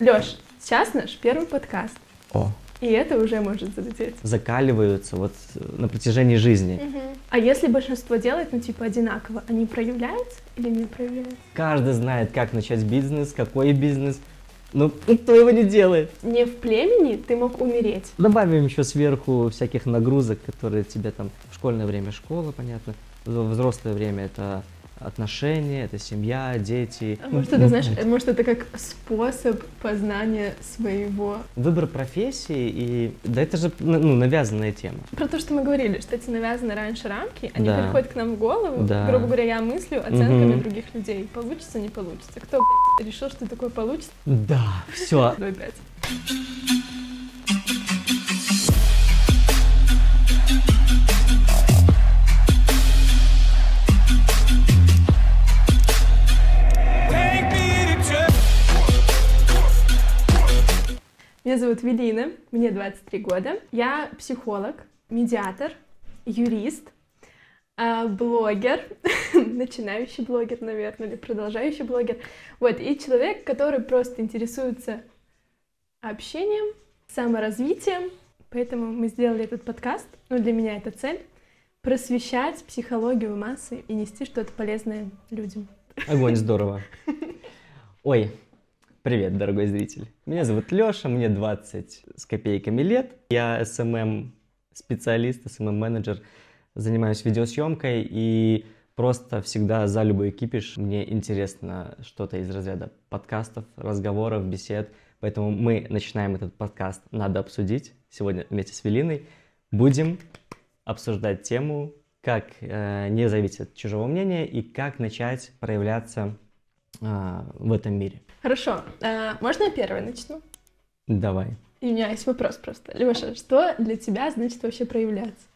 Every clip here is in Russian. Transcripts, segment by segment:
Лёш, сейчас наш первый подкаст. О, И это уже может залететь. закаливаются вот э, на протяжении жизни. А если большинство делает, ну, типа, одинаково, они проявляются или не проявляются? Каждый знает, как начать бизнес, какой бизнес. Но никто его не делает. Не в племени ты мог умереть. Добавим еще сверху всяких нагрузок, которые тебе там в школьное время школа, понятно. В взрослое время это отношения, это семья, дети. А может, это, знаешь, э, может, это как способ познания своего. Выбор профессии и... Да это же ну, навязанная тема. Про то, что мы говорили, что эти навязанные раньше рамки, они Да. приходят к нам в голову, Да. грубо говоря, я мыслю оценками Мгм. других людей. Получится, не получится. Кто, блядь, решил, что такое получится? Да, все. Давай пять. Меня зовут Велина, мне 23 года. Я психолог, медиатор, юрист, а, блогер, начинающий блогер, наверное, или продолжающий блогер. Вот, и человек, который просто интересуется общением, саморазвитием. Поэтому мы сделали этот подкаст. Ну, для меня это цель — просвещать психологию массы и нести что-то полезное людям. Огонь, здорово. Ой, привет, дорогой зритель. Меня зовут Лёша, мне 20 с копейками лет. Я SMM-специалист, SMM-менеджер, занимаюсь видеосъемкой и просто всегда за любой кипиш. Мне интересно что-то из разряда подкастов, разговоров, бесед. Поэтому мы начинаем этот подкаст «Надо обсудить». Сегодня вместе с Велиной будем обсуждать тему, как э, не зависеть от чужого мнения и как начать проявляться а, в этом мире. Хорошо, а, можно я первой начну? Давай. И у меня есть вопрос просто. Леша, что для тебя значит вообще проявляться?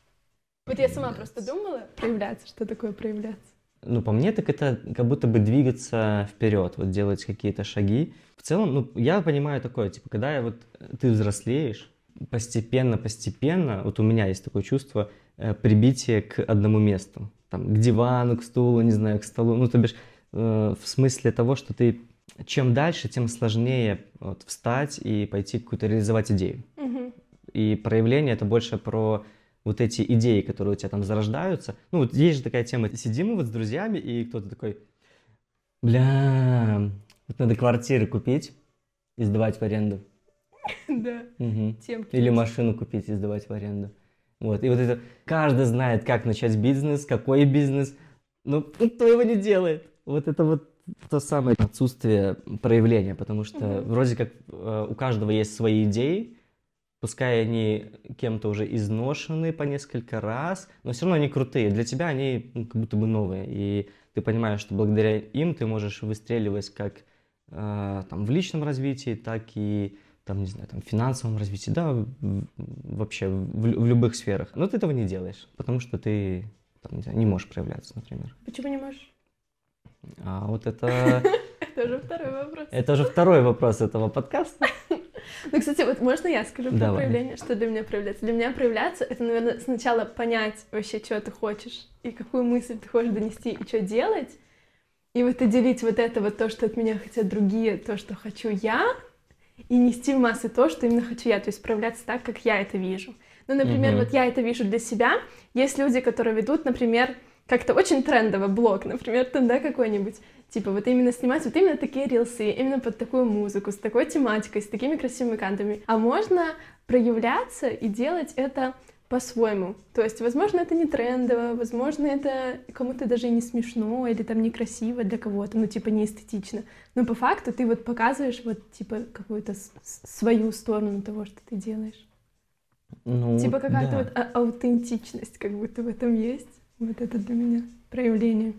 Вот я сама просто думала, проявляться, что такое проявляться? Ну, по мне, так это как будто бы двигаться вперед, вот делать какие-то шаги. В целом, ну, я понимаю такое, типа, когда я вот, ты взрослеешь, постепенно-постепенно, вот у меня есть такое чувство э, прибития к одному месту. Там, к дивану, к стулу, не знаю, к столу. Ну, то бишь, э, в смысле того, что ты чем дальше, тем сложнее вот, встать и пойти какую-то реализовать идею. Мгм. И проявление это больше про вот эти идеи, которые у тебя там зарождаются. Ну, вот есть же такая тема, сидим мы вот с друзьями, и кто-то такой, бля, вот надо квартиры купить и сдавать в аренду. Да, Мгм. темки. Или машину купить и сдавать в аренду. Вот, и вот это, каждый знает, как начать бизнес, какой бизнес, но никто его не делает. Вот это вот то самое отсутствие проявления, потому что Мгм. вроде как э, у каждого есть свои идеи, пускай они кем-то уже изношены по несколько раз, но все равно они крутые. Для тебя они ну, как будто бы новые, и ты понимаешь, что благодаря им ты можешь выстреливать как э, там, в личном развитии, так и там, не знаю, там, в финансовом развитии, да, в- вообще в, в любых сферах. Но ты этого не делаешь, потому что ты там, не, знаю, не можешь проявляться, например. Почему не можешь? А вот это, Это уже второй вопрос. это уже второй вопрос этого подкаста. Ну, кстати, вот можно я скажу про Давай. проявление? Что для меня проявляться? Для меня проявляться — это, наверное, сначала понять вообще, что ты хочешь, и какую мысль ты хочешь донести, и что делать. И вот отделить вот это вот то, что от меня хотят другие, то, что хочу я, и нести в массы то, что именно хочу я, то есть проявляться так, как я это вижу. Ну, например, Мгм. вот я это вижу для себя. Есть люди, которые ведут, например, как-то очень трендово блог, например, там, да, какой-нибудь, типа вот именно снимать вот именно такие рилсы, именно под такую музыку, с такой тематикой, с такими красивыми кантами. А можно проявляться и делать это по-своему. То есть, возможно, это не трендово, возможно, это кому-то даже и не смешно или там некрасиво для кого-то, ну, типа, не эстетично. Но по факту ты вот показываешь вот, типа, какую-то свою сторону того, что ты делаешь. Ну, Типа какая-то да. вот а- аутентичность как будто в этом есть. Вот это для меня проявление.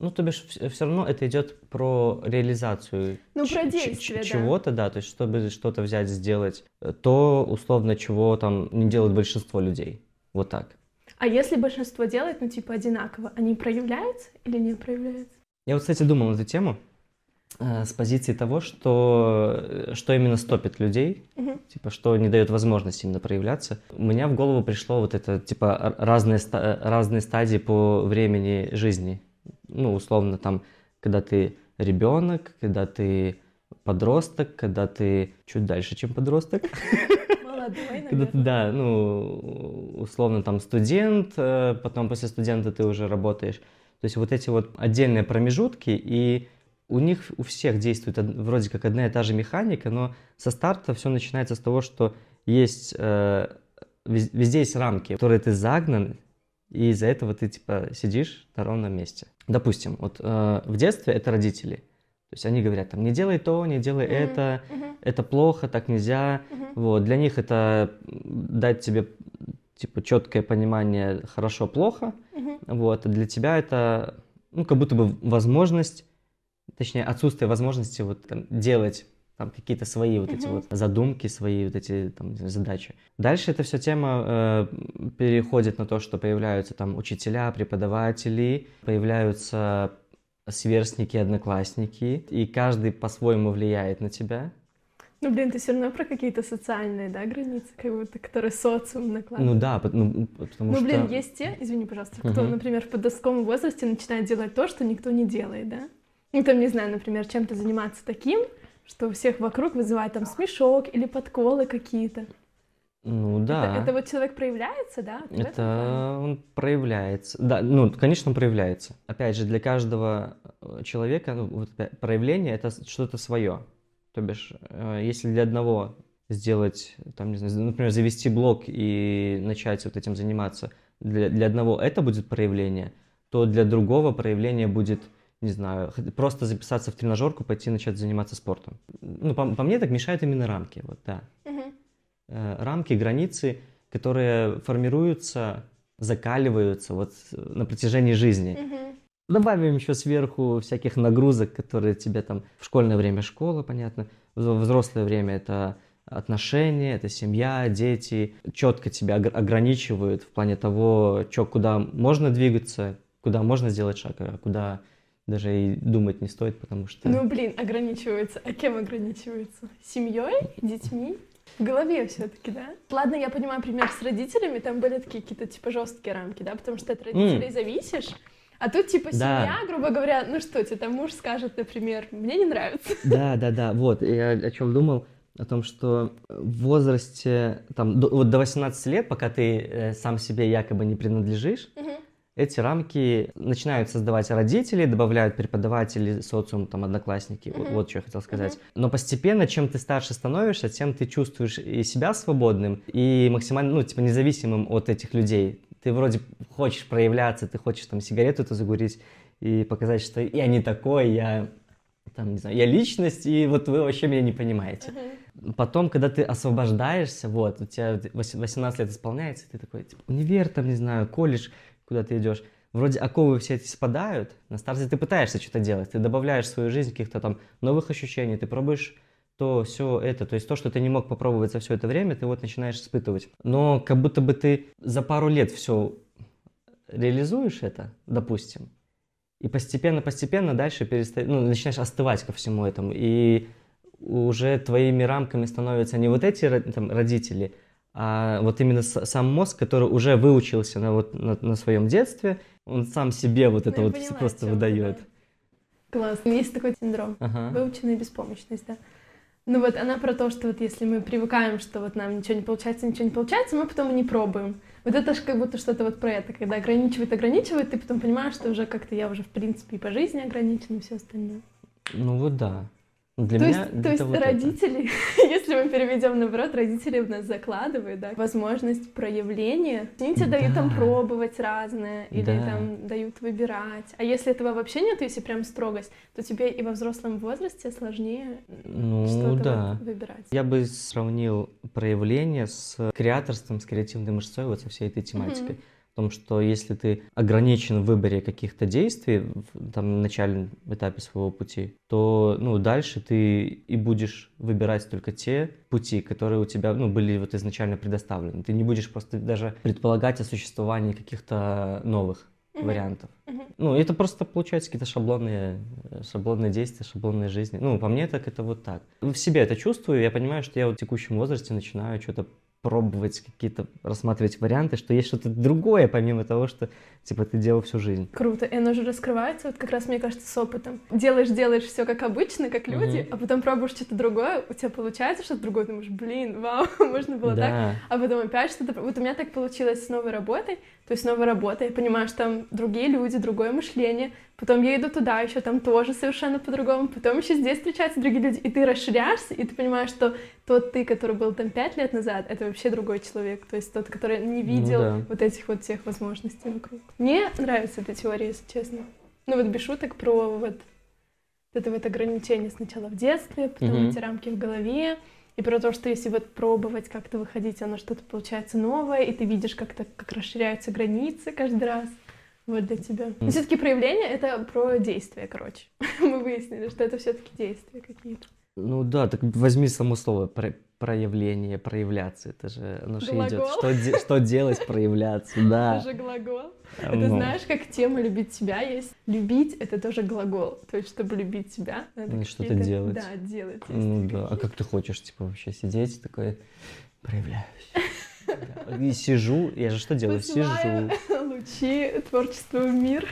Ну, то бишь, все равно это идет про реализацию Ну, про действие, да. чего-то, да, то есть, чтобы что-то взять, сделать, э, то, условно, чего там не делает большинство людей. Вот так. А если большинство делает, ну, типа, одинаково, они проявляются или не проявляются? Я вот, кстати, думал на эту тему с позиции того, что, э, что именно стопит людей, Мгм. типа, что не дает возможности именно проявляться. У меня в голову пришло вот это, типа, разные, э, разные стадии по времени жизни. Ну, условно, там, когда ты ребенок, когда ты подросток, когда ты чуть дальше, чем подросток. Молодой, Когда ты, да, ну, условно там студент, э, потом после студента ты уже работаешь. То есть вот эти вот отдельные промежутки, и у них у всех действует од- вроде как одна и та же механика, но со старта все начинается с того, что есть, э, вез- везде есть рамки, в которые ты загнан, и из-за этого ты типа сидишь на ровном месте. Допустим, вот э, в детстве это родители. То есть они говорят там, не делай то, не делай Мгм. это, Мгм, это плохо, так нельзя. мгм. Вот, для них это дать тебе типа четкое понимание хорошо-плохо, Мгм. вот, а для тебя это ну как будто бы возможность, точнее отсутствие возможности вот там, делать там какие-то свои вот эти вот задумки, свои вот эти там задачи. Дальше эта вся тема э, переходит на то, что появляются там учителя, преподаватели, появляются сверстники, одноклассники, и каждый по-своему влияет на тебя. Ну, блин, ты все равно про какие-то социальные, да, границы, как будто, которые социум накладывает. Ну да, ну, потому Ну, что... блин, есть те, извини, пожалуйста, кто, Мгм. например, в подростковом возрасте начинает делать то, что никто не делает, да? Ну, там, не знаю, например, чем-то заниматься таким, что у всех вокруг вызывает там смешок или подколы какие-то. Ну да. Это, это вот человек проявляется, да? Это он проявляется. Да, ну, конечно, он проявляется. Опять же, для каждого э, человека ну, вот проявление это что-то свое. То бишь, э, если для одного сделать, там, не знаю, например, завести блог и начать вот этим заниматься, для, для одного это будет проявление, то для другого проявление будет, не знаю, просто записаться в тренажерку, пойти начать заниматься спортом. Ну, по, по мне так мешают именно рамки, вот, да э, рамки, границы, которые формируются, закаливаются вот э, на протяжении жизни. Мгм. Добавим еще сверху всяких нагрузок, которые тебе там в школьное время школа, понятно, в взрослое время это отношения, это семья, дети, четко тебя ог- ограничивают в плане того, чё, куда можно двигаться, куда можно сделать шаг, а куда даже и думать не стоит, потому что... Ну, блин, ограничивается. А кем ограничивается? Семьей? Детьми? В голове все-таки, да? Ладно, я понимаю, пример с родителями, там были такие какие-то типа жесткие рамки, да, потому что от родителей зависишь. А тут типа Да. семья, грубо говоря, ну что тебе там муж скажет, например, мне не нравится. Да, да, да, вот, я о чем думал, о том, что в возрасте, там, до, вот до 18 лет, пока ты э, сам себе якобы не принадлежишь, эти рамки начинают создавать родители, добавляют преподаватели, социум, там, одноклассники, вот, Мгм. вот что я хотел сказать. Но постепенно, чем ты старше становишься, тем ты чувствуешь и себя свободным, и максимально, ну, типа, независимым от этих людей. Ты вроде хочешь проявляться, ты хочешь там сигарету эту загурить и показать, что я не такой, я там, не знаю, я личность, и вот вы вообще меня не понимаете. Потом, когда ты освобождаешься, вот, у тебя вось- 18 лет исполняется, ты такой, типа, универ, там, не знаю, колледж, куда ты идешь, вроде оковы все эти спадают, на старте ты пытаешься что-то делать, ты добавляешь в свою жизнь каких-то там новых ощущений, ты пробуешь то, все это, то есть то, что ты не мог попробовать за все это время, ты вот начинаешь испытывать. Но как будто бы ты за пару лет все реализуешь это, допустим, и постепенно-постепенно дальше переста... ну, начинаешь остывать ко всему этому, и уже твоими рамками становятся не вот эти там, родители, а вот именно сам мозг, который уже выучился на, вот, на, на своем детстве, он сам себе вот это Ну, вот поняла, просто выдает. да. Класс. Есть такой синдром. Ага. Выученная беспомощность, да. Ну вот она про то, что вот если мы привыкаем, что вот нам ничего не получается, ничего не получается, мы потом не пробуем. Вот это же как будто что-то вот про это, когда ограничивает, ограничивает, ты потом понимаешь, что уже как-то я уже в принципе и по жизни ограничена, и все остальное. Ну вот да. Для то меня есть, то есть вот это. родители, если мы переведем наоборот, родители в нас закладывают, да, возможность проявления. Они тебе дают там Да. пробовать разное, или Да. там дают выбирать. А если этого вообще нет, если прям строгость, то тебе и во взрослом возрасте сложнее Ну что-то да. вот выбирать. Я бы сравнил проявление с креаторством, с креативной мышцой, вот со всей этой тематикой. В том, что если ты ограничен в выборе каких-то действий в там, начальном этапе своего пути, то ну, дальше ты и будешь выбирать только те пути, которые у тебя ну, были вот изначально предоставлены. Ты не будешь просто даже предполагать о существовании каких-то новых Мгм. вариантов. Мгм. Ну, это просто получается какие-то шаблонные, э, шаблонные действия, шаблонные жизни. Ну, по мне так это вот так. В себе это чувствую, я понимаю, что я вот в текущем возрасте начинаю что-то пробовать какие-то, рассматривать варианты, что есть что-то другое, помимо того, что, типа, ты делал всю жизнь. Круто. И оно же раскрывается, вот как раз, мне кажется, с опытом. Делаешь, делаешь все как обычно, как люди, Мгм. а потом пробуешь что-то другое, у тебя получается что-то другое, думаешь, блин, вау, можно было так. Да. А потом опять что-то... Вот у меня так получилось с новой работой. То есть новая работа, я понимаю, что там другие люди, другое мышление. Потом я иду туда, еще там тоже совершенно по-другому. Потом еще здесь встречаются другие люди. И ты расширяешься, и ты понимаешь, что тот ты, который был там пять лет назад, это вообще другой человек. То есть тот, который не Ну видел да. вот этих вот всех возможностей вокруг. Мне нравится эта теория, если честно. Ну вот без шуток про вот это вот ограничение сначала в детстве, потом Мгм. эти рамки в голове, и про то, что если вот пробовать как-то выходить, оно что-то получается новое, и ты видишь как-то, как расширяются границы каждый раз. Вот для тебя. Но Мгм. все-таки проявление это про действия, короче. Мы выяснили, что это все-таки действия какие-то. Ну да, так возьми само слово про- проявление, проявляться. Это же оно же идет. Что, де- что делать, проявляться, да. Это же глагол. Это ну, знаешь, как тема любить себя есть. Любить это тоже глагол. То есть, чтобы любить себя, надо Ну, что-то делать. Да, делать. Ну да. А как ты хочешь, типа, вообще сидеть такой, проявляюсь. И сижу, я же что делаю? Сижу. лучи творчества в мир.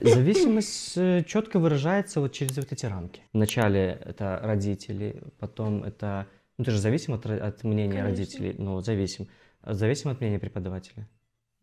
Зависимость четко выражается вот через вот эти рамки. Вначале это родители, потом это... Ну, ты же зависим от, от мнения Конечно. родителей, ну, зависим. Зависим от мнения преподавателя,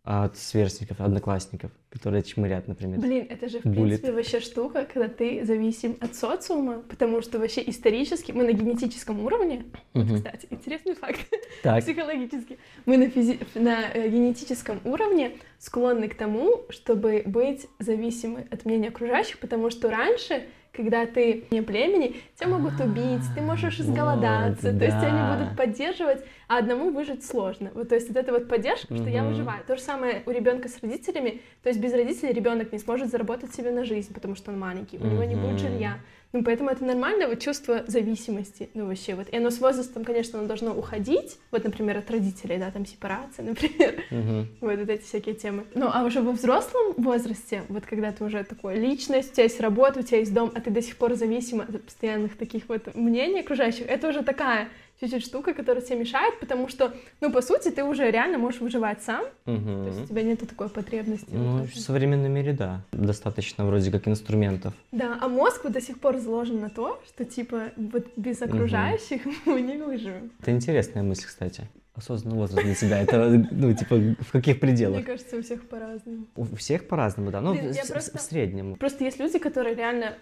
от сверстников, одноклассников, которые чмырят, например. Блин, это же в Буллет. принципе вообще штука, когда ты зависим от социума, потому что вообще исторически мы на генетическом уровне, вот, Мгм. кстати, интересный факт, Так, психологически, мы на, физи- на э, генетическом уровне склонны к тому, чтобы быть зависимы от мнения окружающих, потому что раньше, когда ты не племени, тебя могут убить, ты можешь А, изголодаться, вот, то есть да. не будут поддерживать, а одному выжить сложно. Вот, то есть вот эта вот поддержка, что я выживаю. То же самое у ребенка с родителями, то есть без родителей ребенок не сможет заработать себе на жизнь, потому что он маленький, у него не будет жилья. Ну, поэтому это нормальное вот чувство зависимости, ну, вообще, вот. И оно с возрастом, конечно, оно должно уходить, вот, например, от родителей, да, там, сепарация, например, Мгм. вот, вот эти всякие темы. Ну, а уже во взрослом возрасте, вот, когда ты уже такой личность, у тебя есть работа, у тебя есть дом, а ты до сих пор зависима от постоянных таких вот мнений окружающих, это уже такая чуть-чуть штука, которая тебе мешает, потому что, ну, по сути, ты уже реально можешь выживать сам, то есть у тебя нету такой потребности. Ну, в современном мире, да. Достаточно вроде как инструментов. Да, а мозг вот до сих пор заложен на то, что типа вот без окружающих мы не выживем. Это интересная мысль, кстати. Осознанный возраст для тебя. Это, ну, типа, в каких пределах? Мне кажется, у всех по-разному. У всех по-разному, да. Ну, Блин, в, в- просто- в среднем. Просто есть люди, которые реально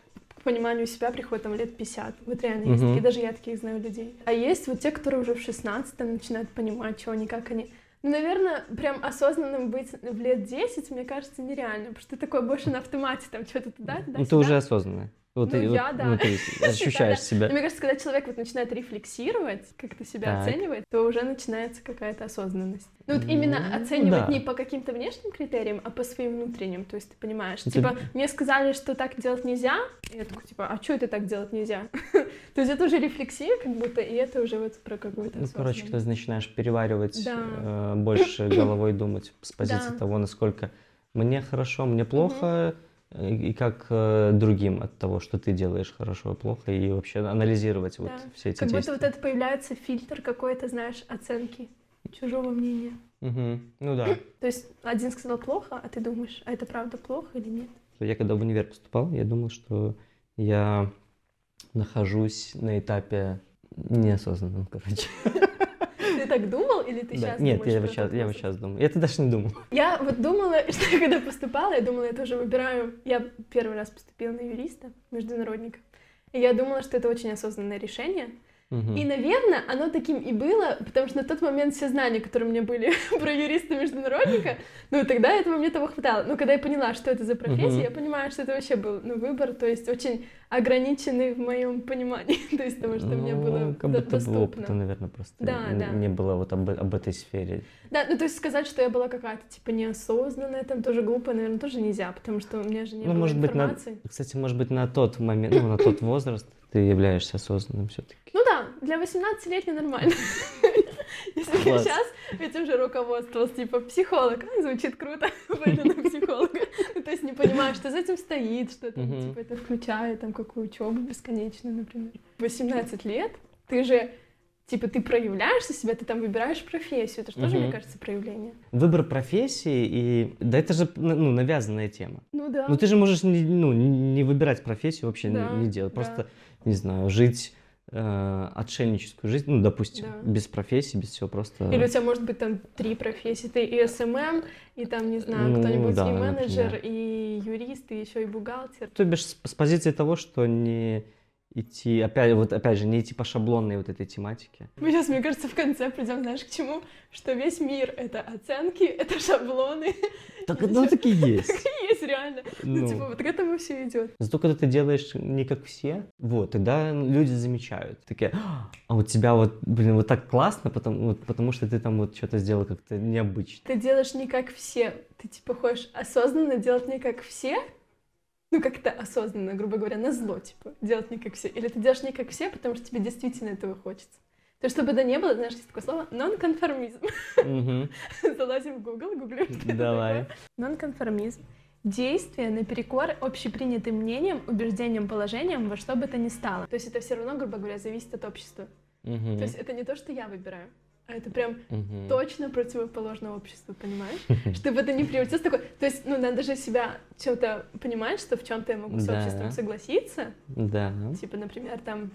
пониманию себя приходят там лет 50. Вот реально есть Мгм. такие, даже я таких знаю людей. А есть вот те, которые уже в 16 начинают понимать, что они, как они. Ну, наверное, прям осознанным быть в лет 10, мне кажется, нереально, потому что ты такой больше на автомате, там, что-то туда, туда, Ну, ты уже осознанный. Вот Ну, ты, я, вот, да. ну, ты ощущаешь себя. Мне кажется, когда человек вот начинает рефлексировать, как-то себя Так. оценивать, то уже начинается какая-то осознанность. Ну вот Ну, именно оценивать да. не по каким-то внешним критериям, а по своим внутренним. То есть ты понимаешь, Это- типа, мне сказали, что так делать нельзя, и я такой, типа, а что это так делать нельзя? То есть это уже рефлексия как будто, и это уже вот про какую-то Ну, короче, когда начинаешь переваривать, Да. э, больше головой думать с позиции Да. того, насколько мне хорошо, мне плохо, и как э, другим от того, что ты делаешь хорошо и плохо, и вообще анализировать вот Да. все эти Как будто действия. вот это появляется фильтр какой-то, знаешь, оценки чужого мнения. Мгм. Ну да. То есть один сказал плохо, а ты думаешь, а это правда плохо или нет? Я когда в универ поступал, я думал, что я нахожусь на этапе неосознанном, короче. Ты так думал или ты Да. сейчас Нет, думаешь я вот сейчас, я вот сейчас думаю. Я тогда даже не думал. Я вот думала, что когда поступала, я думала, я тоже выбираю... Я первый раз поступила на юриста, международника. И я думала, что это очень осознанное решение. И, наверное, оно таким и было, потому что на тот момент все знания, которые у меня были про юриста-международника, ну, тогда этого мне того хватало. Но когда я поняла, что это за профессия, Мгм. я понимаю, что это вообще был ну, выбор, то есть очень ограниченный в моем понимании, то есть того, что мне было Ну, как будто доступно. опыта, наверное, просто Да, н- да. не было вот об, об этой сфере. Да, ну то есть сказать, что я была какая-то типа неосознанная, там тоже глупо, наверное, тоже нельзя, потому что у меня же не Ну, было может быть, на- информации. Кстати, может быть, на тот момент, ну, на тот возраст ты являешься осознанным все-таки. Ну да, для 18-летней нормально. Если я сейчас этим же руководствовалась, типа, психолог, а, звучит круто, пойду на психолога. Ну, то есть не понимаешь, что за этим стоит, что там, типа, это включает, там, какую учебу бесконечную, например. 18 лет, ты же, типа, ты проявляешься себя, ты там выбираешь профессию, это же тоже, мне Мгм. кажется, проявление. Выбор профессии и... Да это же, ну, навязанная тема. Ну да. Ну ты же можешь не, ну, не выбирать профессию, вообще не- Да, не, делать. да. Просто, не знаю, жить э, отшельническую жизнь, ну, допустим, Да. без профессии, без всего, просто... Или у тебя может быть там три профессии, ты и SMM, и там, не знаю, Ну, кто-нибудь да, и менеджер, например. и юрист, и еще и бухгалтер. То бишь с, с позиции того, что не идти, опять, вот, опять же, не идти по шаблонной вот этой тематике. Мы сейчас, мне кажется, в конце придем, знаешь, к чему? Что весь мир — это оценки, это шаблоны. Так, ну, так и есть. Есть реально. Ну, Ну. типа, вот к этому все идет. Зато когда ты делаешь не как все, вот, тогда люди замечают. Такие, а у тебя вот, блин, вот так классно, потому, вот, потому что ты там вот что-то сделал как-то необычно. Ты делаешь не как все. Ты, типа, хочешь осознанно делать не как все, ну, как-то осознанно, грубо говоря, на зло, типа, делать не как все. Или ты делаешь не как все, потому что тебе действительно этого хочется. То есть, чтобы это не было, знаешь, есть такое слово нонконформизм. Мгм. Залазим в Google, гуглим. что это Давай. такое. Нонконформизм. Действие наперекор общепринятым мнениям, убеждениям, положениям, во что бы то ни стало. То есть это все равно, грубо говоря, зависит от общества. То есть это не то, что я выбираю, а это прям Мгм. точно противоположно обществу, понимаешь? Чтобы это не превратилось в такое... То есть, ну, надо же себя чем-то понимать, что в чем-то я могу с Да. обществом согласиться. Да. Типа, например, там...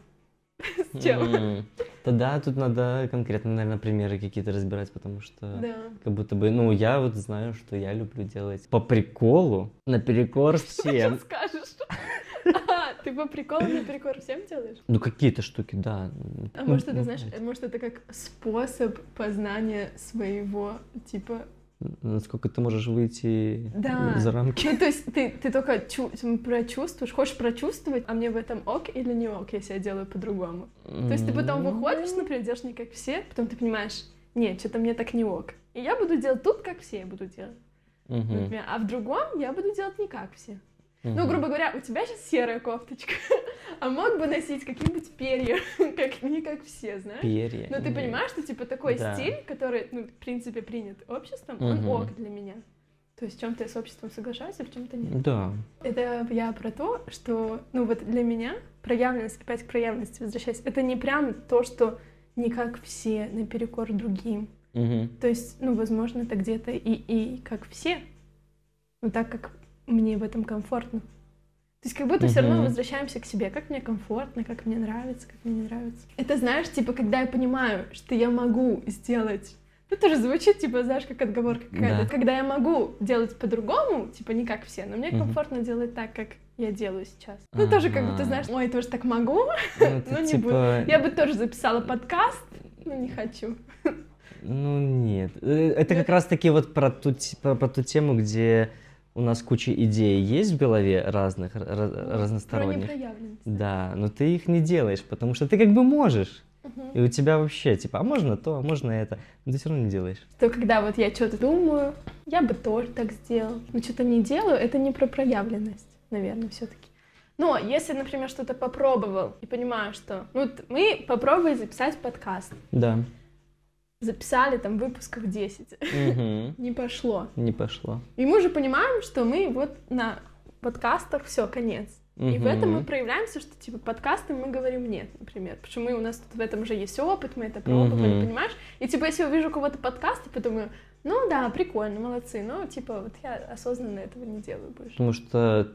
С чем? Тогда тут надо конкретно, наверное, примеры какие-то разбирать, потому что Да. как будто бы, ну, я вот знаю, что я люблю делать по приколу, наперекор Что всем. ты скажешь? Ты по приколу наперекор всем делаешь? Ну, какие-то штуки, да. А Ну, может, это, ну, знаешь, может, это как способ познания своего, типа... Насколько ты можешь выйти Да. за рамки. Ну, то есть ты, ты только чу- прочувствуешь, хочешь прочувствовать, а мне в этом ок или не ок, если я делаю по-другому. То есть ты потом выходишь, например, делаешь не как все, потом ты понимаешь, нет, что-то мне так не ок. И я буду делать тут, как все я буду делать, Мгм. например. А в другом я буду делать не как все. Ну, Мгм. грубо говоря, у тебя сейчас серая кофточка, а мог бы носить какие-нибудь перья, как не как все, знаешь? Перья. Но ты Нет. понимаешь, что типа такой Да. стиль, который, ну, в принципе, принят обществом, он Мгм. ок для меня. То есть в чем-то я с обществом соглашаюсь, а в чем-то нет. Да. Это я про то, что, ну вот для меня проявленность, опять к проявленности возвращаясь, это не прям то, что не как все, наперекор другим. Мгм. То есть, ну, возможно, это где-то и, и как все, но так как мне в этом комфортно. То есть как будто все равно возвращаемся к себе, как мне комфортно, как мне нравится, как мне не нравится. Это знаешь, типа, когда я понимаю, что я могу сделать ну, тоже звучит, типа, знаешь, как отговорка какая-то. Да. Когда я могу делать по-другому, типа, не как все, но мне комфортно делать так, как я делаю сейчас. Ну, тоже как будто, Ага. знаешь, ой, тоже так могу, Ну, это но не буду. типа... Я бы тоже записала подкаст, но не хочу. Ну нет, Э, это как раз таки вот про ту, т- про, про ту тему, где у нас куча идей есть в голове разных, ра- Про разносторонних. Да, но ты их не делаешь, потому что ты как бы можешь. Мгм. И у тебя вообще, типа, а можно то, а можно это. Но ты все равно не делаешь. То когда вот я что-то думаю, я бы тоже так сделал, но что-то не делаю, это не про проявленность, наверное, все-таки. Но если, например, что-то попробовал и понимаю, что... Ну, вот мы попробовали записать подкаст. Да. Записали там выпусков 10. Мгм. Не пошло. Не пошло. И мы уже понимаем, что мы вот на подкастах все, конец. И в этом мы проявляемся, что типа подкасты мы говорим нет, например. Мы у нас тут в этом уже есть опыт, мы это пробовали, Мгм. понимаешь? И типа если я увижу у кого-то подкаст, я подумаю, ну да, прикольно, молодцы, но типа вот я осознанно этого не делаю больше. Потому что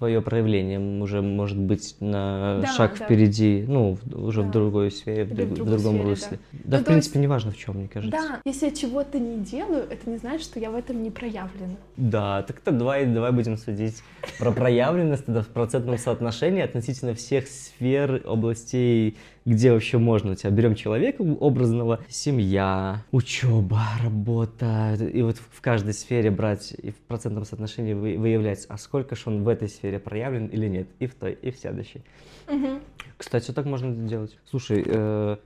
твое проявление уже может быть на Да, шаг да. впереди, ну, в- уже в Да. другой сфере, в, в друг- в другом сфере, русле. Да, Ну, в принципе, неважно в чем, мне кажется. Да, если я чего-то не делаю, это не значит, что я в этом не проявлена. Да, так-то давай, давай будем судить про проявленность тогда в процентном соотношении относительно всех сфер, областей, где вообще можно. У тебя берем человека образного, семья, учеба, работа, и вот в в каждой сфере брать и в процентном соотношении вы- выявлять, а сколько же он в этой сфере проявлен или нет, и в той, и в следующей. Мгм. Кстати, так можно делать. Слушай, э,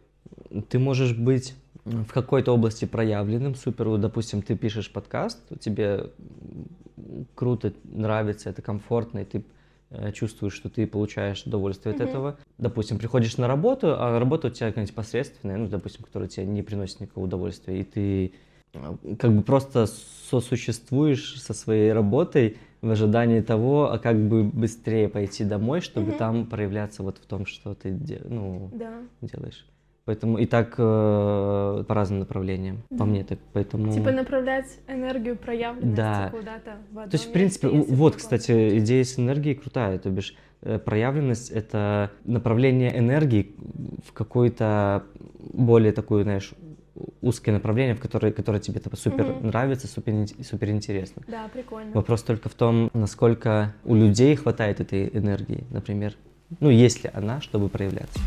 ты можешь быть в какой-то области проявленным, супер, вот, допустим, ты пишешь подкаст, тебе круто, нравится, это комфортно, и ты э, чувствуешь, что ты получаешь удовольствие от Мгм. этого. Допустим, приходишь на работу, а работа у тебя какая-нибудь посредственная, ну, допустим, которая тебе не приносит никакого удовольствия, и ты э, как бы просто сосуществуешь со своей работой в ожидании того, а как бы быстрее пойти домой, чтобы Мгм. там проявляться вот в том, что ты де- ну, Да. делаешь. Поэтому и так э, по разным направлениям, по Да. мне так, поэтому... Типа направлять энергию проявленности Да. куда-то в одно То есть, в принципе, если вот, такое. кстати, идея с энергией крутая. То бишь, э, проявленность — это направление энергии в какое-то более такое, знаешь, узкое направление, в которое, которое тебе типа, супер Мгм. нравится, супер, супер интересно. Да, прикольно. Вопрос только в том, насколько у людей хватает этой энергии, например. Ну, есть ли она, чтобы проявляться.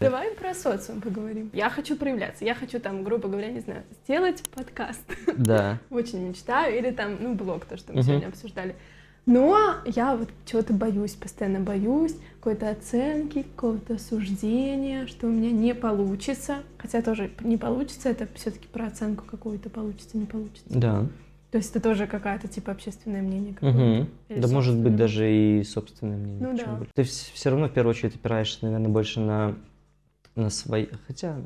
Давай про социум поговорим. Я хочу проявляться. Я хочу там, грубо говоря, не знаю, сделать подкаст. Да. Очень мечтаю. Или там, ну, блог, то, что мы Мгм. сегодня обсуждали. Но я вот чего-то боюсь, постоянно боюсь какой-то оценки, какого-то суждения, что у меня не получится. Хотя тоже не получится, это все-таки про оценку какую-то получится, не получится. Да. То есть это тоже какая-то типа общественное мнение. Или Да может быть даже и собственное мнение. Ну да. Ты все равно в первую очередь опираешься, наверное, больше на на свои. Хотя,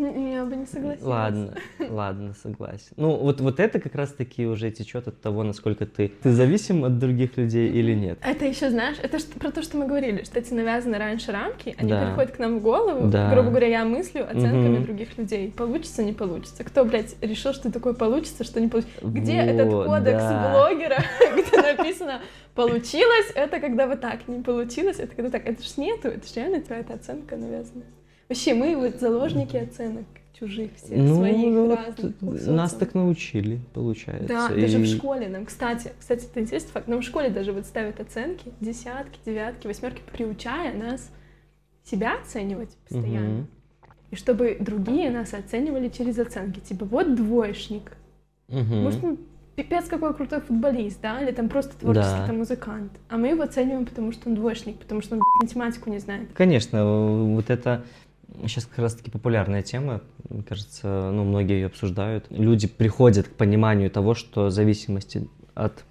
Я бы не согласилась. ладно, ладно, согласен. Ну, вот, вот это как раз-таки уже течет от того, насколько ты, ты зависим от других людей или нет. Это еще, знаешь, это ж про то, что мы говорили, что эти навязанные раньше рамки, они Да. приходят к нам в голову, Да. грубо говоря, я мыслю оценками Мгм. других людей. Получится, не получится. Кто, блядь, решил, что такое получится, что не получится? Где этот Вот, кодекс да. блогера, где написано «получилось» — это когда вот так, не получилось — это когда так. Это ж нету, это ж реально твоя оценка навязана. Вообще, мы вот заложники оценок чужих всех, Ну, своих, вот разных. у нас так научили, получается. Да, даже в И- школе нам, кстати, кстати, это интересный факт, нам в школе даже вот ставят оценки, десятки, девятки, восьмерки, приучая нас себя оценивать постоянно. Мгм. И чтобы другие нас оценивали через оценки. Типа, вот двоечник. Мгм. Может, он пипец какой крутой футболист, да, или там просто творческий Да. там музыкант. А мы его оцениваем, потому что он двоечник, потому что он блядь, математику не знает. Конечно, вот это сейчас как раз-таки популярная тема, мне кажется, ну, многие ее обсуждают. Люди приходят к пониманию того, что зависимость от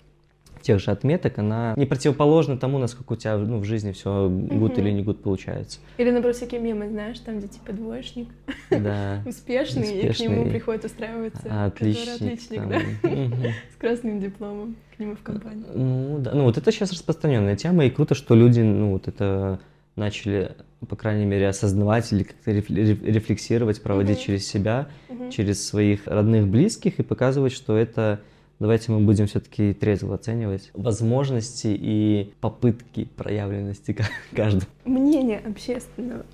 тех же отметок, она не противоположна тому, насколько у тебя ну, в жизни все гуд Мгм. или не гуд получается. Или, наоборот, всякие мемы, знаешь, там, где типа двоечник, Да. успешный, и к нему Успешный. приходит устраиваться Отличник. отличник, там. да, Мгм. с красным дипломом к нему в компанию. Ну, да. Ну, вот это сейчас распространенная тема, и круто, что люди, ну, вот это начали, по крайней мере, осознавать или как-то реф- реф- рефлексировать, проводить Мгм. через себя, Мгм. через своих родных, близких и показывать, что это давайте мы будем все-таки трезво оценивать возможности и попытки проявленности ка- каждого. Мнение общественного.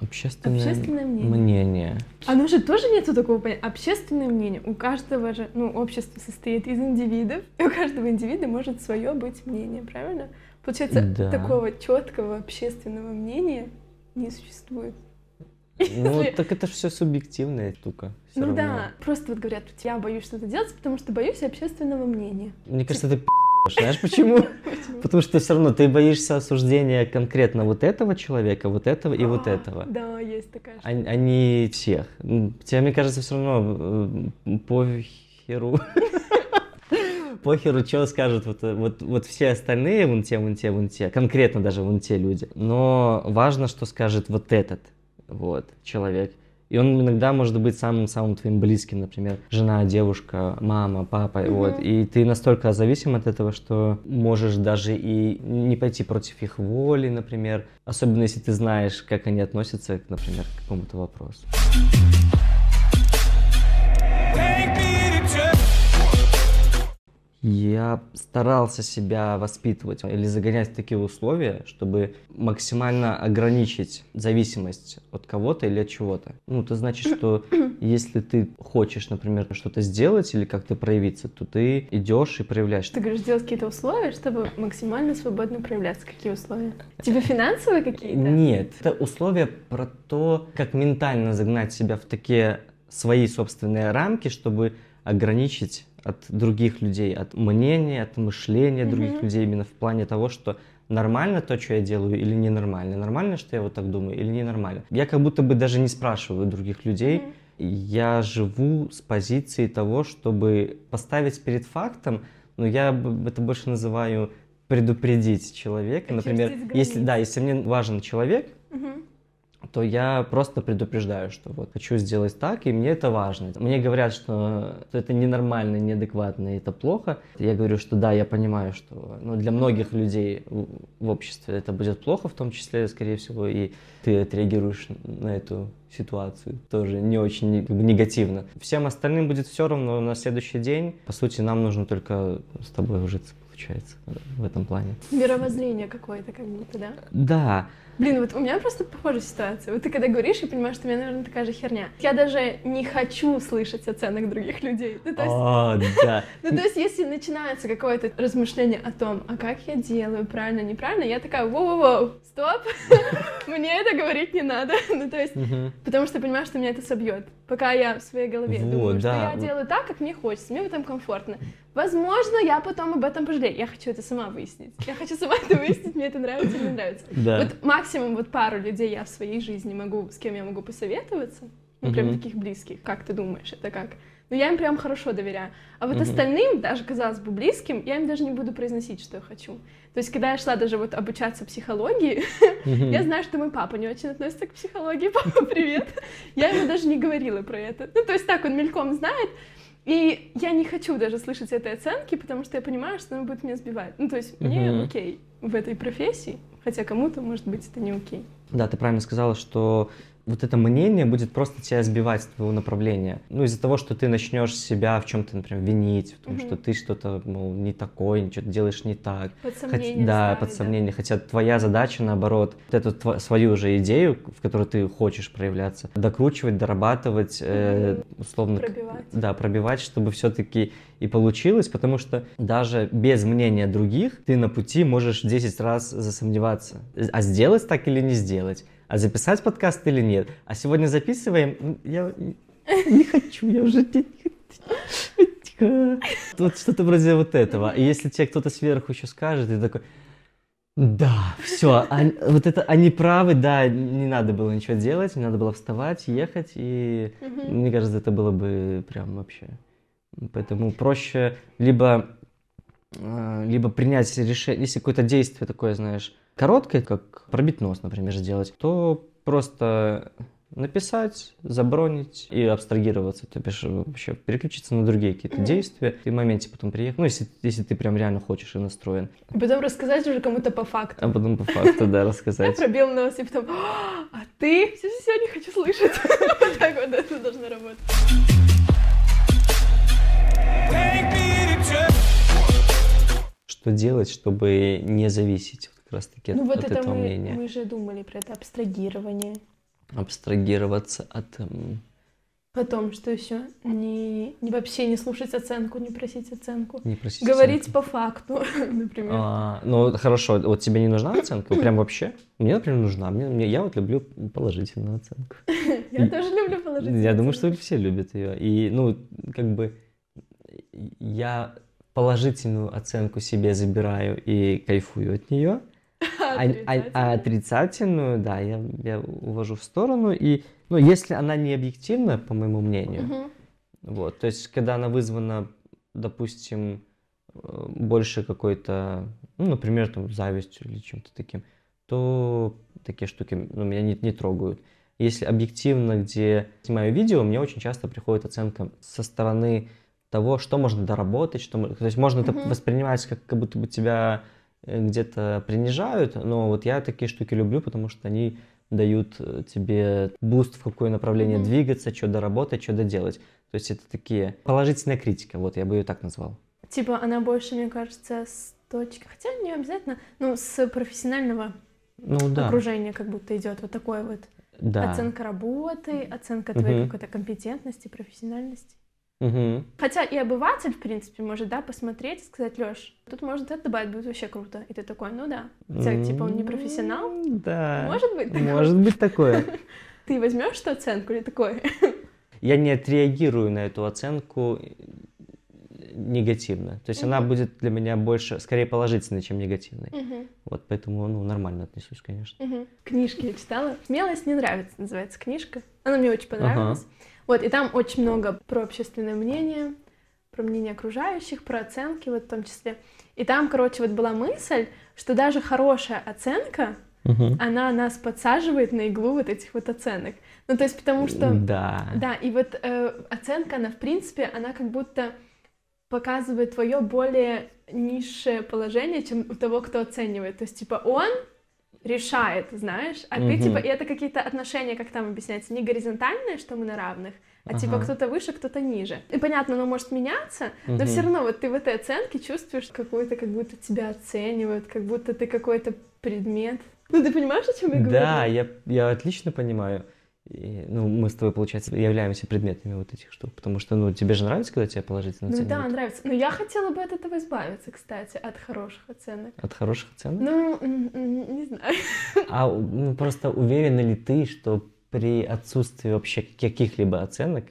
Общественное, Общественное мнение. мнение. Оно же тоже нету такого понятия. Общественное мнение. У каждого же, ну, общество состоит из индивидов, и у каждого индивида может свое быть мнение, правильно? Получается, Да. такого четкого общественного мнения не существует. Ну, Если- так это же все субъективная штука. всё ну равно. да, просто вот говорят, я боюсь что-то делать, потому что боюсь общественного мнения. Мне кажется, это пиздёж. Знаешь почему? Почему? Потому что все равно ты боишься осуждения конкретно вот этого человека, вот этого и вот А, этого. Да, есть такая А, штука. а не всех. М, Тебе, мне кажется, все равно э, похеру. Похеру, что скажут вот, э, вот, вот все остальные, вон те, вон те, вон те, конкретно даже вон те люди. Но важно, что скажет вот этот вот человек. И он иногда может быть самым-самым твоим близким, например, жена, девушка, мама, папа, Мгм. вот. И ты настолько зависим от этого, что можешь даже и не пойти против их воли, например, особенно если ты знаешь, как они относятся, например, к какому-то вопросу. Я старался себя воспитывать или загонять в такие условия, чтобы максимально ограничить зависимость от кого-то или от чего-то. Ну, это значит, что если ты хочешь, например, что-то сделать или как-то проявиться, то ты идешь и проявляешь. Ты говоришь, делать какие-то условия, чтобы максимально свободно проявляться. Какие условия? Тебе финансовые какие-то? Нет, это условия про то, как ментально загнать себя в такие свои собственные рамки, чтобы ограничить от других людей, от мнения, от мышления других Мгм. людей именно в плане того, что нормально то, что я делаю, или ненормально. Нормально, что я вот так думаю, или ненормально. Я как будто бы даже не спрашиваю других людей. Мгм. Я живу с позиции того, чтобы поставить перед фактом, но я это больше называю предупредить человека. Например, если да, если мне важен человек, Мгм. То я просто предупреждаю, что вот хочу сделать так, и мне это важно. Мне говорят, что это ненормально, неадекватно, и это плохо. Я говорю, что да, я понимаю, что ну, для многих людей в, в обществе это будет плохо, в том числе, скорее всего, и ты отреагируешь на эту ситуацию тоже не очень как бы, негативно. Всем остальным будет все равно на следующий день. По сути, нам нужно только с тобой ужиться, получается, в этом плане. Мировоззрение какое-то как будто, да? Да. Блин, вот у меня просто похожая ситуация. Вот ты когда говоришь, я понимаю, что у меня, наверное, такая же херня. Я даже не хочу слышать оценок других людей. Ну, то есть, О, да. ну, то есть если начинается какое-то размышление о том, а как я делаю, правильно, неправильно, я такая, воу-воу-воу, стоп, мне это говорить не надо. Ну, то есть, потому что понимаю, что меня это собьет. Пока я в своей голове думаю, что я делаю так, как мне хочется, мне в этом комфортно. Возможно, я потом об этом пожалею. Я хочу это сама выяснить. Я хочу сама это выяснить, мне это нравится или не нравится. Да. Вот максимум вот пару людей я в своей жизни могу, с кем я могу посоветоваться, ну, прям Мгм. таких близких. Как ты думаешь, это как? Ну, я им прям хорошо доверяю. А вот Мгм. остальным, даже, казалось бы, близким, я им даже не буду произносить, что я хочу. То есть, когда я шла даже вот обучаться психологии, Мгм. я знаю, что мой папа не очень относится к психологии. Папа, привет! Я ему даже не говорила про это. Ну, то есть так, он мельком знает, и я не хочу даже слышать этой оценки, потому что я понимаю, что она будет меня сбивать. Ну, то есть мне Мгм. окей в этой профессии, хотя кому-то, может быть, это не окей. Да, ты правильно сказала, что вот это мнение будет просто тебя сбивать с твоего направления. Ну, из-за того, что ты начнешь себя в чем-то, например, винить, в том, Мгм. что ты что-то, мол, не такой, что-то делаешь не так. Под Хоть- сомнение да, ставить, под сомнение. Хотя твоя задача, наоборот, вот эту тво- свою же идею, в которой ты хочешь проявляться, докручивать, дорабатывать, э, условно, Пробивать. да, пробивать, чтобы все-таки и получилось, потому что даже без мнения других ты на пути можешь 10 раз засомневаться, а сделать так или не сделать, а записать подкаст или нет. А сегодня записываем, ну, я не- хочу, я уже хочу. Вот что-то вроде вот этого. И если тебе кто-то сверху еще скажет, ты такой, да, все, вот это они правы, да, не надо было ничего делать, не надо было вставать, ехать, и Мгм. мне кажется, это было бы прям вообще. Поэтому проще либо, э, либо принять решение, если какое-то действие такое, знаешь, короткое, как пробить нос, например, сделать, то просто написать, забронить и абстрагироваться, то бишь вообще переключиться на другие какие-то действия и в моменте потом приехать, ну, если, если ты прям реально хочешь и настроен, И потом рассказать уже кому-то по факту. а потом по факту, да, Я рассказать. пробил нос, и потом, а ты? Все, все, не хочу слышать. Вот так вот это должно работать. Что делать, чтобы не зависеть вот как раз-таки от, Ну вот от это этого мы, мнения? мы же думали про это абстрагирование. Абстрагироваться от... м, Потом, что еще? Не, не вообще не слушать оценку, не просить оценку. Не просить Говорить оценку. по факту, например. А, ну, хорошо, вот тебе не нужна оценка? Прям вообще? Мне, например, нужна. Мне, мне- я вот люблю положительную оценку. Я тоже люблю положить. Я думаю, что все любят ее. И, ну, как бы я положительную оценку себе забираю и кайфую от нее. А, а- а отрицательную, да, я, я увожу в сторону. И, ну, если она не объективна, по моему мнению, вот, то есть, когда она вызвана, допустим, э, больше какой-то, ну, например, там, завистью или чем-то таким, то такие штуки ну, меня не, не трогают. Если объективно, где снимаю видео, мне очень часто приходит оценка со стороны того, что можно доработать, что то есть можно это Мгм. воспринимать как, как будто бы тебя где-то принижают, но вот я такие штуки люблю, потому что они дают э, тебе boost, в какое направление Мгм. двигаться, что доработать, что доделать. То есть это такие положительная критика, вот я бы ее так назвал. Типа она больше, мне кажется, с точки, хотя не обязательно, ну, с профессионального Ну да, окружения как будто идет вот такое вот. да. Оценка работы, оценка твоей Мгм. какой-то компетентности, профессиональности. Мгм. Хотя и обыватель, в принципе, может, да, посмотреть и сказать, Лёш, тут может это добавить, будет вообще круто. И ты такой, ну да. Хотя, типа, он не профессионал. Да. Может быть такое? Может быть такое. Ты возьмешь эту оценку или такое? Я не отреагирую на эту оценку негативно. То есть она Мгм. будет для меня больше, скорее положительной, чем негативной. Вот поэтому, ну, нормально отношусь, конечно. Мгм. Книжки я читала. «Смелость не нравится» называется книжка. Она мне очень понравилась. Вот, и там очень много про общественное мнение, про мнение окружающих, про оценки вот в том числе. И там, короче, вот была мысль, что даже хорошая оценка Мгм. она нас подсаживает на иглу вот этих вот оценок. Ну, то есть потому что... Да. Да, и вот э, оценка, она, в принципе, она как будто показывает твое более низшее положение, чем у того, кто оценивает. То есть, типа, он решает, знаешь, а ты, Мгм. типа, и это какие-то отношения, как там объясняется, не горизонтальные, что мы на равных, а типа Ага. кто-то выше, кто-то ниже. И понятно, оно может меняться, но Мгм. все равно вот ты в этой оценке чувствуешь какую-то, как будто тебя оценивают, как будто ты какой-то предмет. Ну, ты понимаешь, о чем я говорю? Да, я, я отлично понимаю. И, ну, мы с тобой, получается, являемся предметами вот этих штук, потому что, ну, тебе же нравится, когда тебя положительно Ну да, оценивают? нравится. Но я хотела бы от этого избавиться, кстати, от хороших оценок. От хороших оценок? Ну, не знаю. А ну, просто уверена ли ты, что при отсутствии вообще каких-либо оценок,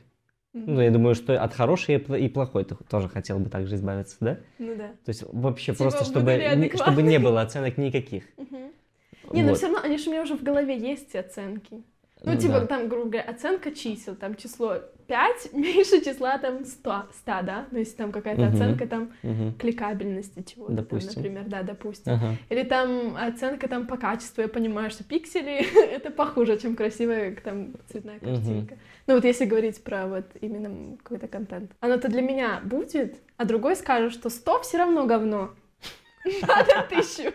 ну, я думаю, что от хорошей и плохой ты тоже хотел бы также избавиться, да? Ну да. То есть вообще Типа, просто, чтобы, не, чтобы не было оценок никаких. Мгм. Не, ну Вот. все равно, они же у меня уже в голове есть оценки. Ну, Ну типа, да. там, грубо говоря, оценка чисел, там число 5 меньше числа там 100, 100 да? То есть там какая-то Мгм. оценка там Мгм. кликабельности чего-то там, Допустим. например, да, допустим. Ага. Или там оценка там по качеству, я понимаю, что пиксели это похуже, чем красивая там цветная картинка. Ну вот если говорить про вот именно какой-то контент. Оно-то для меня будет, а другой скажет, что 100 все равно говно. Надо тысячу.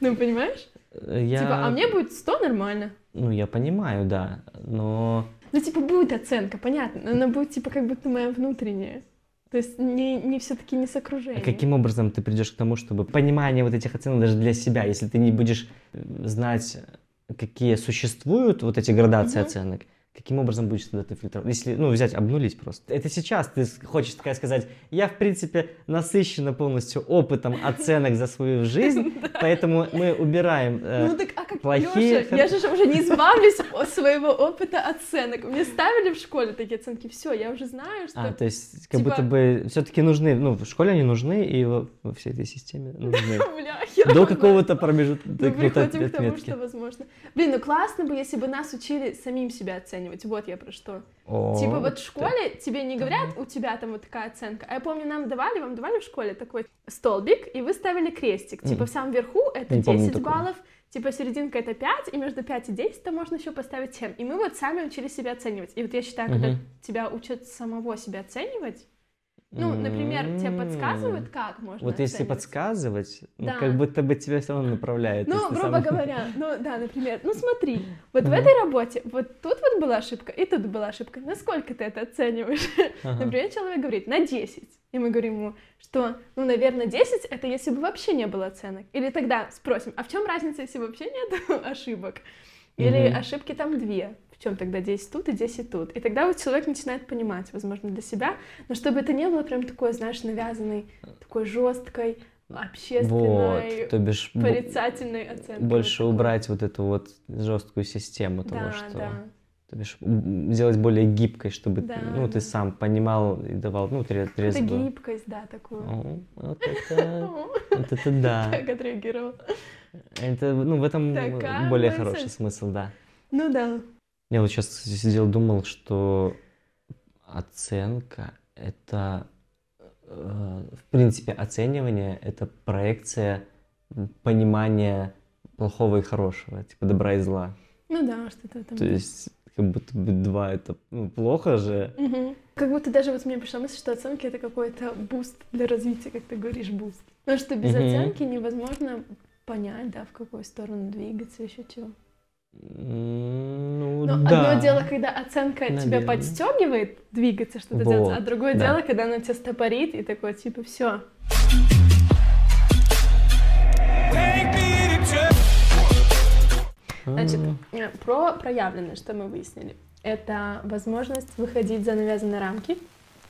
Ну, понимаешь? Я... Типа, а мне будет 100 нормально. Ну, я понимаю, да, но... Ну, типа, будет оценка, понятно, но она будет, типа, как будто моя внутренняя. То есть не, не все-таки не с А окружением. каким образом ты придешь к тому, чтобы понимание вот этих оценок даже для себя, если ты не будешь э, знать, какие существуют вот эти градации Мгм. оценок, каким образом будешь тогда ты фильтровать? Если, ну, взять, обнулить просто. Это сейчас ты хочешь такая сказать, я, в принципе, насыщена полностью опытом оценок за свою жизнь, поэтому мы убираем... э, Ну так, как, плохие, Лёша, я же уже не избавлюсь от своего опыта оценок. Мне ставили в школе такие оценки, все, я уже знаю, что... А, то есть, как типа- будто бы все-таки нужны, ну, в школе они нужны, и во, во всей этой системе нужны. До какого-то промежутка Мы приходим к тому, что возможно. Блин, ну классно бы, если бы нас учили самим себя оценивать. Вот я про что. Типа вот в школе тебе не говорят, у тебя там вот такая оценка. А я помню, нам давали, вам давали в школе такой столбик, и вы ставили крестик. Типа в самом верху это Не помню 10 такого. баллов, типа серединка это 5, и между 5 и 10 то можно еще поставить 7. И мы вот сами учили себя оценивать. И вот я считаю, когда Мгм. тебя учат самого себя оценивать, ну, например, тебе подсказывают, как можно Вот если оценивать. подсказывать, ну, Да. как будто бы тебя все равно направляет. Ну, если грубо сам- говоря, ну да, например, ну смотри, вот в Мгм. этой работе, вот тут вот была ошибка, и тут была ошибка. Насколько ты это оцениваешь? Ага. Например, человек говорит на 10. И мы говорим ему, что, ну, наверное, 10 это если бы вообще не было оценок. Или тогда спросим, а в чем разница, если вообще нет ошибок? Или Мгм. ошибки там две. В чем тогда 10 тут и 10 тут? И тогда вот человек начинает понимать, возможно, для себя, но чтобы это не было прям такой, знаешь, навязанной, такой жесткой, общественной, Вот, то бишь порицательной оценкой. больше убрать вот эту вот жесткую систему того, Да, что... да. То бишь сделать более гибкой, чтобы Да, ну, ты да. сам понимал и давал, ну, тре- Это гибкость, да, такую. О, вот это, О, вот это да. Как отреагировал. Это, ну, в этом Такая более мысль. хороший смысл, да. Ну да. Я вот сейчас сидел, думал, что оценка — это, э, в принципе, оценивание — это проекция понимания плохого и хорошего, типа добра и зла. Ну да, что-то этом. То есть как будто бы два — это ну, плохо же. Мгм. Как будто даже вот мне пришла мысль, что оценки это какой-то boost для развития, как ты говоришь, boost. Потому что без Мгм. оценки невозможно понять, да, в какую сторону двигаться, еще чего. Ну, Но да. одно дело, когда оценка тебя Наверное. подстегивает двигаться, что-то Вот, делать, а другое да. дело, когда она тебя стопорит и такое, типа, все. Значит, э, про проявленность, что мы выяснили. Это возможность выходить за навязанные рамки,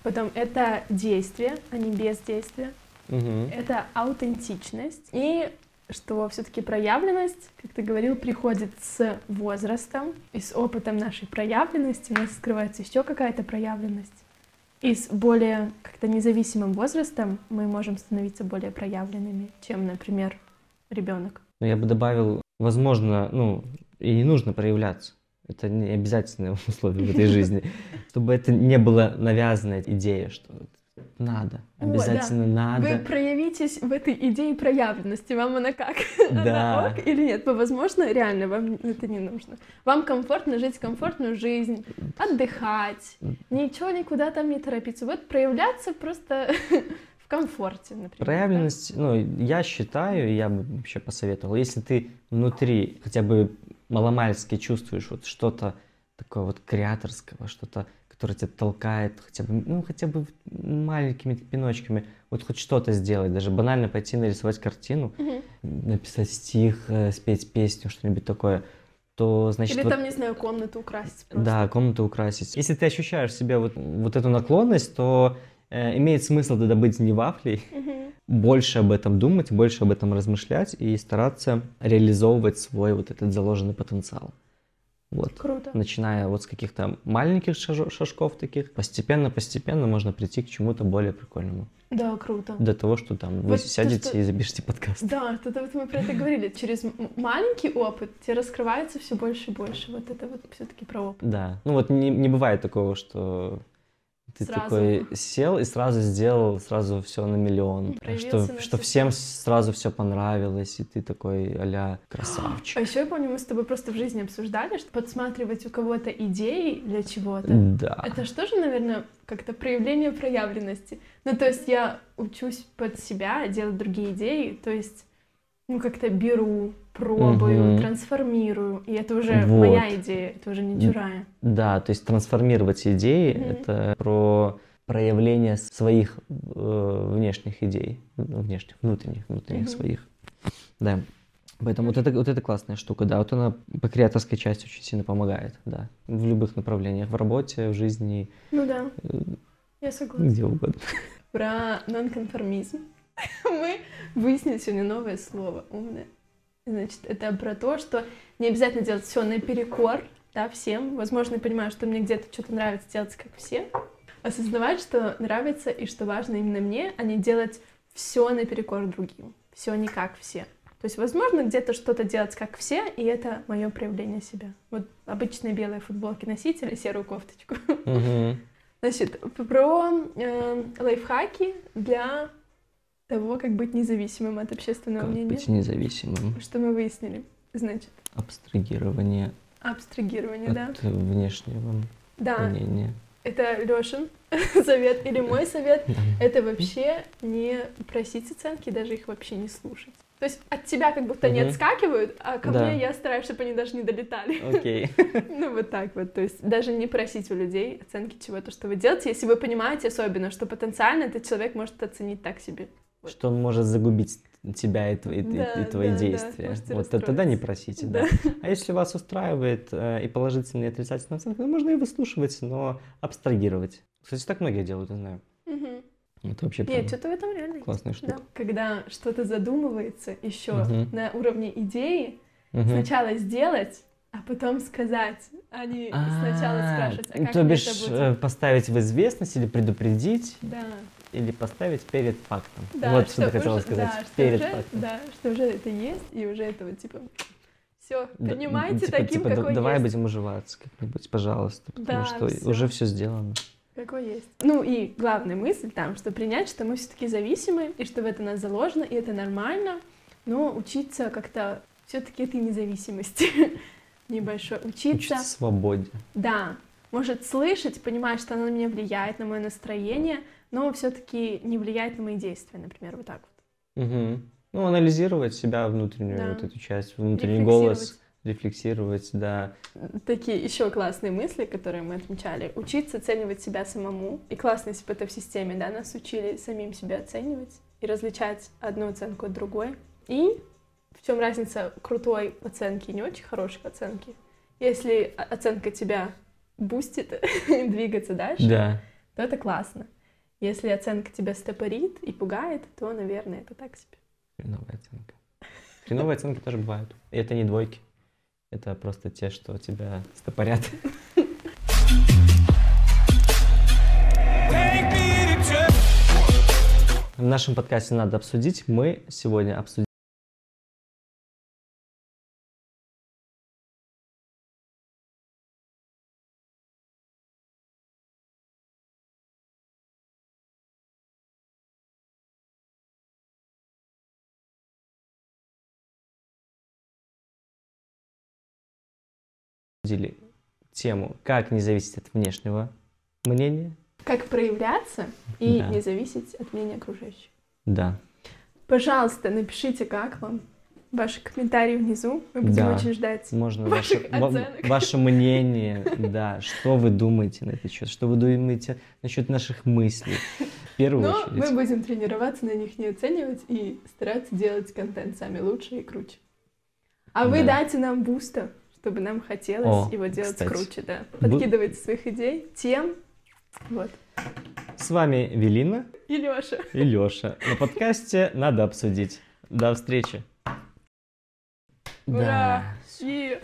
потом это действие, а не бездействие, Мгм. это аутентичность и что все-таки проявленность, как ты говорил, приходит с возрастом и с опытом нашей проявленности. У нас скрывается еще какая-то проявленность. И с более как-то независимым возрастом мы можем становиться более проявленными, чем, например, ребенок. Ну, я бы добавил, возможно, ну, и не нужно проявляться. Это не обязательное условие в этой жизни. Чтобы это не было навязанная идея, что Надо, О, обязательно Вы надо. проявитесь в этой идее проявленности. Вам она как? Да. Она ок или нет? Возможно, реально вам это не нужно. Вам комфортно жить комфортную жизнь, отдыхать, ничего никуда там не торопиться. Вот проявляться просто в комфорте, например. да? Проявленность, ну, я считаю, я бы вообще посоветовал, если ты внутри хотя бы маломальски чувствуешь вот что-то такое вот креаторского, что-то, которое тебя толкает хотя бы, ну, хотя бы маленькими пиночками, вот хоть что-то сделать, даже банально пойти нарисовать картину, Мгм. написать стих, э, спеть песню, что-нибудь такое, то, значит, Или вот- там, не знаю, комнату украсить просто. да, комнату украсить. Если ты ощущаешь в себе вот, вот эту наклонность, то э, имеет смысл тогда быть не вафлей, Мгм. больше об этом думать, больше об этом размышлять и стараться реализовывать свой вот этот заложенный потенциал. Вот. Круто. Начиная вот с каких-то маленьких шажков таких, постепенно-постепенно можно прийти к чему-то более прикольному. Да, круто. До того, что там вы Вот то, сядете что- и запишите подкаст. Да, тогда вот мы про это говорили. Через маленький опыт тебе раскрывается все больше и больше. Вот это вот все-таки про опыт. Да. Ну вот не, не бывает такого, что ты Сразу. такой сел и сразу сделал сразу все на миллион. Проявился Что, на что все всем сразу все понравилось, и ты такой а красавчик. А еще я помню, мы с тобой просто в жизни обсуждали, что подсматривать у кого-то идеи для чего-то. Да. Это что же, наверное, как-то проявление проявленности. Ну, то есть я учусь под себя делать другие идеи, то есть, ну, как-то беру, пробую, Мгм. трансформирую, и это уже Вот. моя идея, это уже не чужая. Да, то есть трансформировать идеи Мгм. это про проявление своих э, внешних идей, внешних, внутренних, внутренних Мгм. своих. Да. Поэтому вот это, вот это классная штука, да, вот она по креаторской части очень сильно помогает, да, в любых направлениях, в работе, в жизни, Ну да, э, я согласна. где угодно. Про нонконформизм мы выяснили сегодня новое слово умное. Значит, это про то, что не обязательно делать все наперекор, да, всем. Возможно, я понимаю, что мне где-то что-то нравится делать как все. Осознавать, что нравится и что важно именно мне, а не делать все наперекор другим. Все не как все. То есть, возможно, где-то что-то делать как все, и это мое проявление себя. Вот обычные белые футболки носить или серую кофточку. Значит, про э, лайфхаки для того, как быть независимым от общественного Как мнения. быть независимым, Что мы выяснили? Значит, абстрагирование абстрагирование, да? от внешнего Да, мнения. это Лёшин совет или мой совет. Да. Это вообще не просить оценки, даже их вообще не слушать. То есть от тебя как будто Мгм. отскакивают, а ко Да. мне я стараюсь, чтобы они даже не долетали. Окей. Ну, вот так вот. То есть даже не просить у людей оценки чего-то, что вы делаете, если вы понимаете особенно, что потенциально этот человек может оценить так себе. Что может загубить тебя и твои, и- Да, и твои да, да, действия. можете вот тогда не просите, да. Да. А если вас устраивает э, и положительная, и отрицательная оценка, ну, можно и выслушивать, но абстрагировать. Кстати, так многие делают, я знаю. Мгм. Это вообще Нет, что-то в этом реально есть. классная штука. Да. Когда что-то задумывается еще Мгм. на уровне идеи, Мгм. сначала сделать, а потом сказать, а не сначала А, спрашивать, а как То бишь это будет? э, поставить в известность или предупредить, Да, или поставить перед фактом. да, вот что ты уже- хотела сказать. да, что перед уже, фактом. да, что уже это есть, и уже это вот типа все, Да, принимайте типа- таким, типа, да- какой давай есть. будем уживаться как-нибудь, пожалуйста, потому Да, что всё. уже все сделано. Какой есть. Ну и главная мысль там, что принять, что мы все-таки зависимы, и что в это нас заложено, и это нормально, но учиться как-то все-таки этой независимости небольшой. Учиться, Учиться свободе. да, может слышать, понимать, что оно на меня влияет, на мое настроение, но все-таки не влияет на мои действия, например, вот так вот. Мгм. Ну, анализировать себя внутреннюю Да. вот эту часть, внутренний голос, Рефлексировать. да. Такие еще классные мысли, которые мы отмечали. Учиться оценивать себя самому. И классно, если бы это в системе, да, нас учили самим себя оценивать и различать одну оценку от другой. И в чем разница крутой оценки и не очень хорошей оценки? Если оценка тебя бустит двигаться дальше, Да. то это классно. Если оценка тебя стопорит и пугает, то, наверное, это так себе. Хреновая оценка. Хреновые оценки тоже бывают. И это не двойки. Это просто те, что тебя стопорят. В нашем подкасте надо обсудить. Мы сегодня обсудим обсудили тему «Как не зависеть от внешнего мнения». Как проявляться и Да. не зависеть от мнения окружающих. Да. Пожалуйста, напишите, как вам. Ваши комментарии внизу. Мы будем Да. очень ждать. Можно Ваших ваше, ва- оценок. ваше мнение, да, что вы думаете на этот счет, что вы думаете насчет наших мыслей. В первую Но очередь. мы будем тренироваться на них не оценивать и стараться делать контент сами лучше и круче. А вы Да. дайте нам буста, чтобы нам хотелось О, его делать кстати. круче, да. Бу- Подкидывайте своих идей, тем. Вот. С вами Велина И Лёша. и Лёша. На подкасте «Надо обсудить». До встречи. Ура! Да. И...